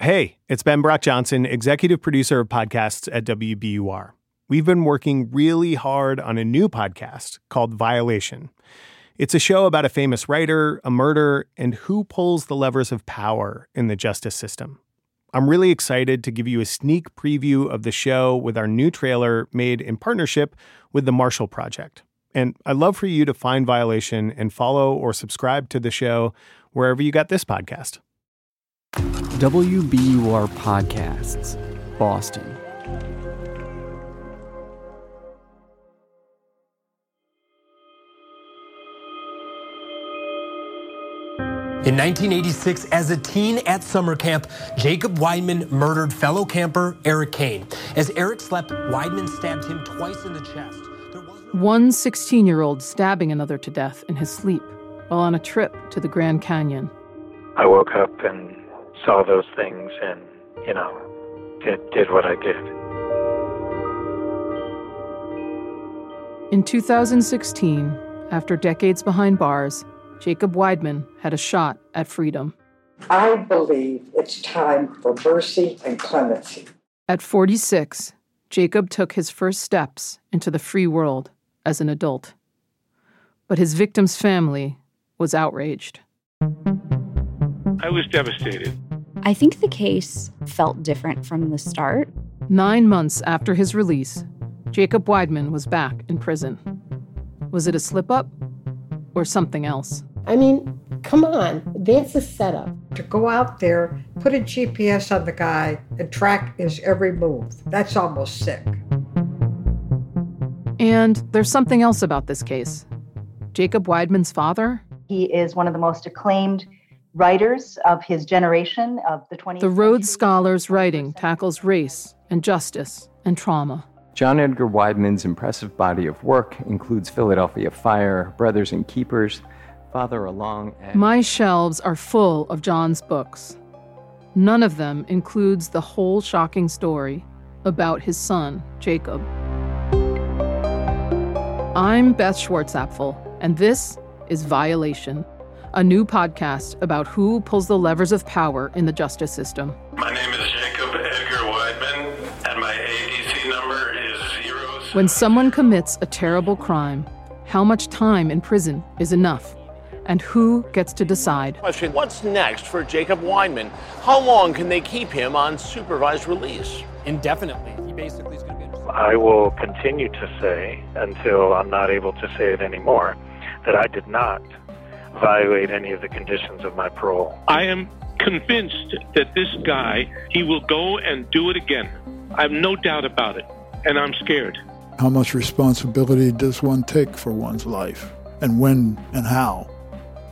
Hey, it's Ben Brock Johnson, executive producer of podcasts at WBUR. We've been working really hard on a new podcast called Violation. It's a show about a famous writer, a murder, and who pulls the levers of power in the justice system. I'm really excited to give you a sneak preview of the show with our new trailer made in partnership with the Marshall Project. And I'd love for you to find Violation and follow or subscribe to the show wherever you got this podcast. WBUR Podcasts, Boston. In 1986, as a teen at summer camp, Jacob Wideman murdered fellow camper Eric Kane. As Eric slept, Wideman stabbed him twice in the chest. One 16 year old stabbing another to death in his sleep while on a trip to the Grand Canyon. I woke up and saw those things and, you know, did, did what I did. In 2016, after decades behind bars, Jacob Wideman had a shot at freedom. I believe it's time for mercy and clemency. At 46, Jacob took his first steps into the free world as an adult. But his victim's family was outraged. I was devastated. I think the case felt different from the start. Nine months after his release, Jacob Wideman was back in prison. Was it a slip up or something else? I mean, come on, that's a setup. To go out there, put a GPS on the guy, and track his every move. That's almost sick. And there's something else about this case. Jacob Wideman's father? He is one of the most acclaimed writers of his generation of the 20th The Rhodes Scholars' writing tackles race and justice and trauma. John Edgar Wideman's impressive body of work includes Philadelphia Fire, Brothers and Keepers, Fatheralong, and My shelves are full of John's books. None of them includes the whole shocking story about his son, Jacob. I'm Beth Schwartzapfel, and this is Violation, a new podcast about who pulls the levers of power in the justice system. My name is Jacob Edgar Wideman, and my ADC number is zero. When someone commits a terrible crime, how much time in prison is enough? And who gets to decide? Question What's next for Jacob Wideman? How long can they keep him on supervised release? Indefinitely. He basically is going to be. I will continue to say, until I'm not able to say it anymore, that I did not violate any of the conditions of my parole. I am convinced that this guy, he will go and do it again. I have no doubt about it, and I'm scared. How much responsibility does one take for one's life, and when and how?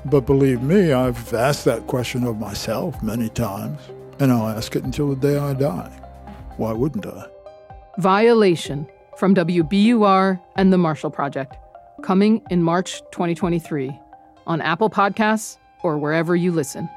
But believe me, I've asked that question of myself many times, and I'll ask it until the day I die. Why wouldn't I? Violation from WBUR and the Marshall Project, coming in March 2023 on Apple Podcasts or wherever you listen.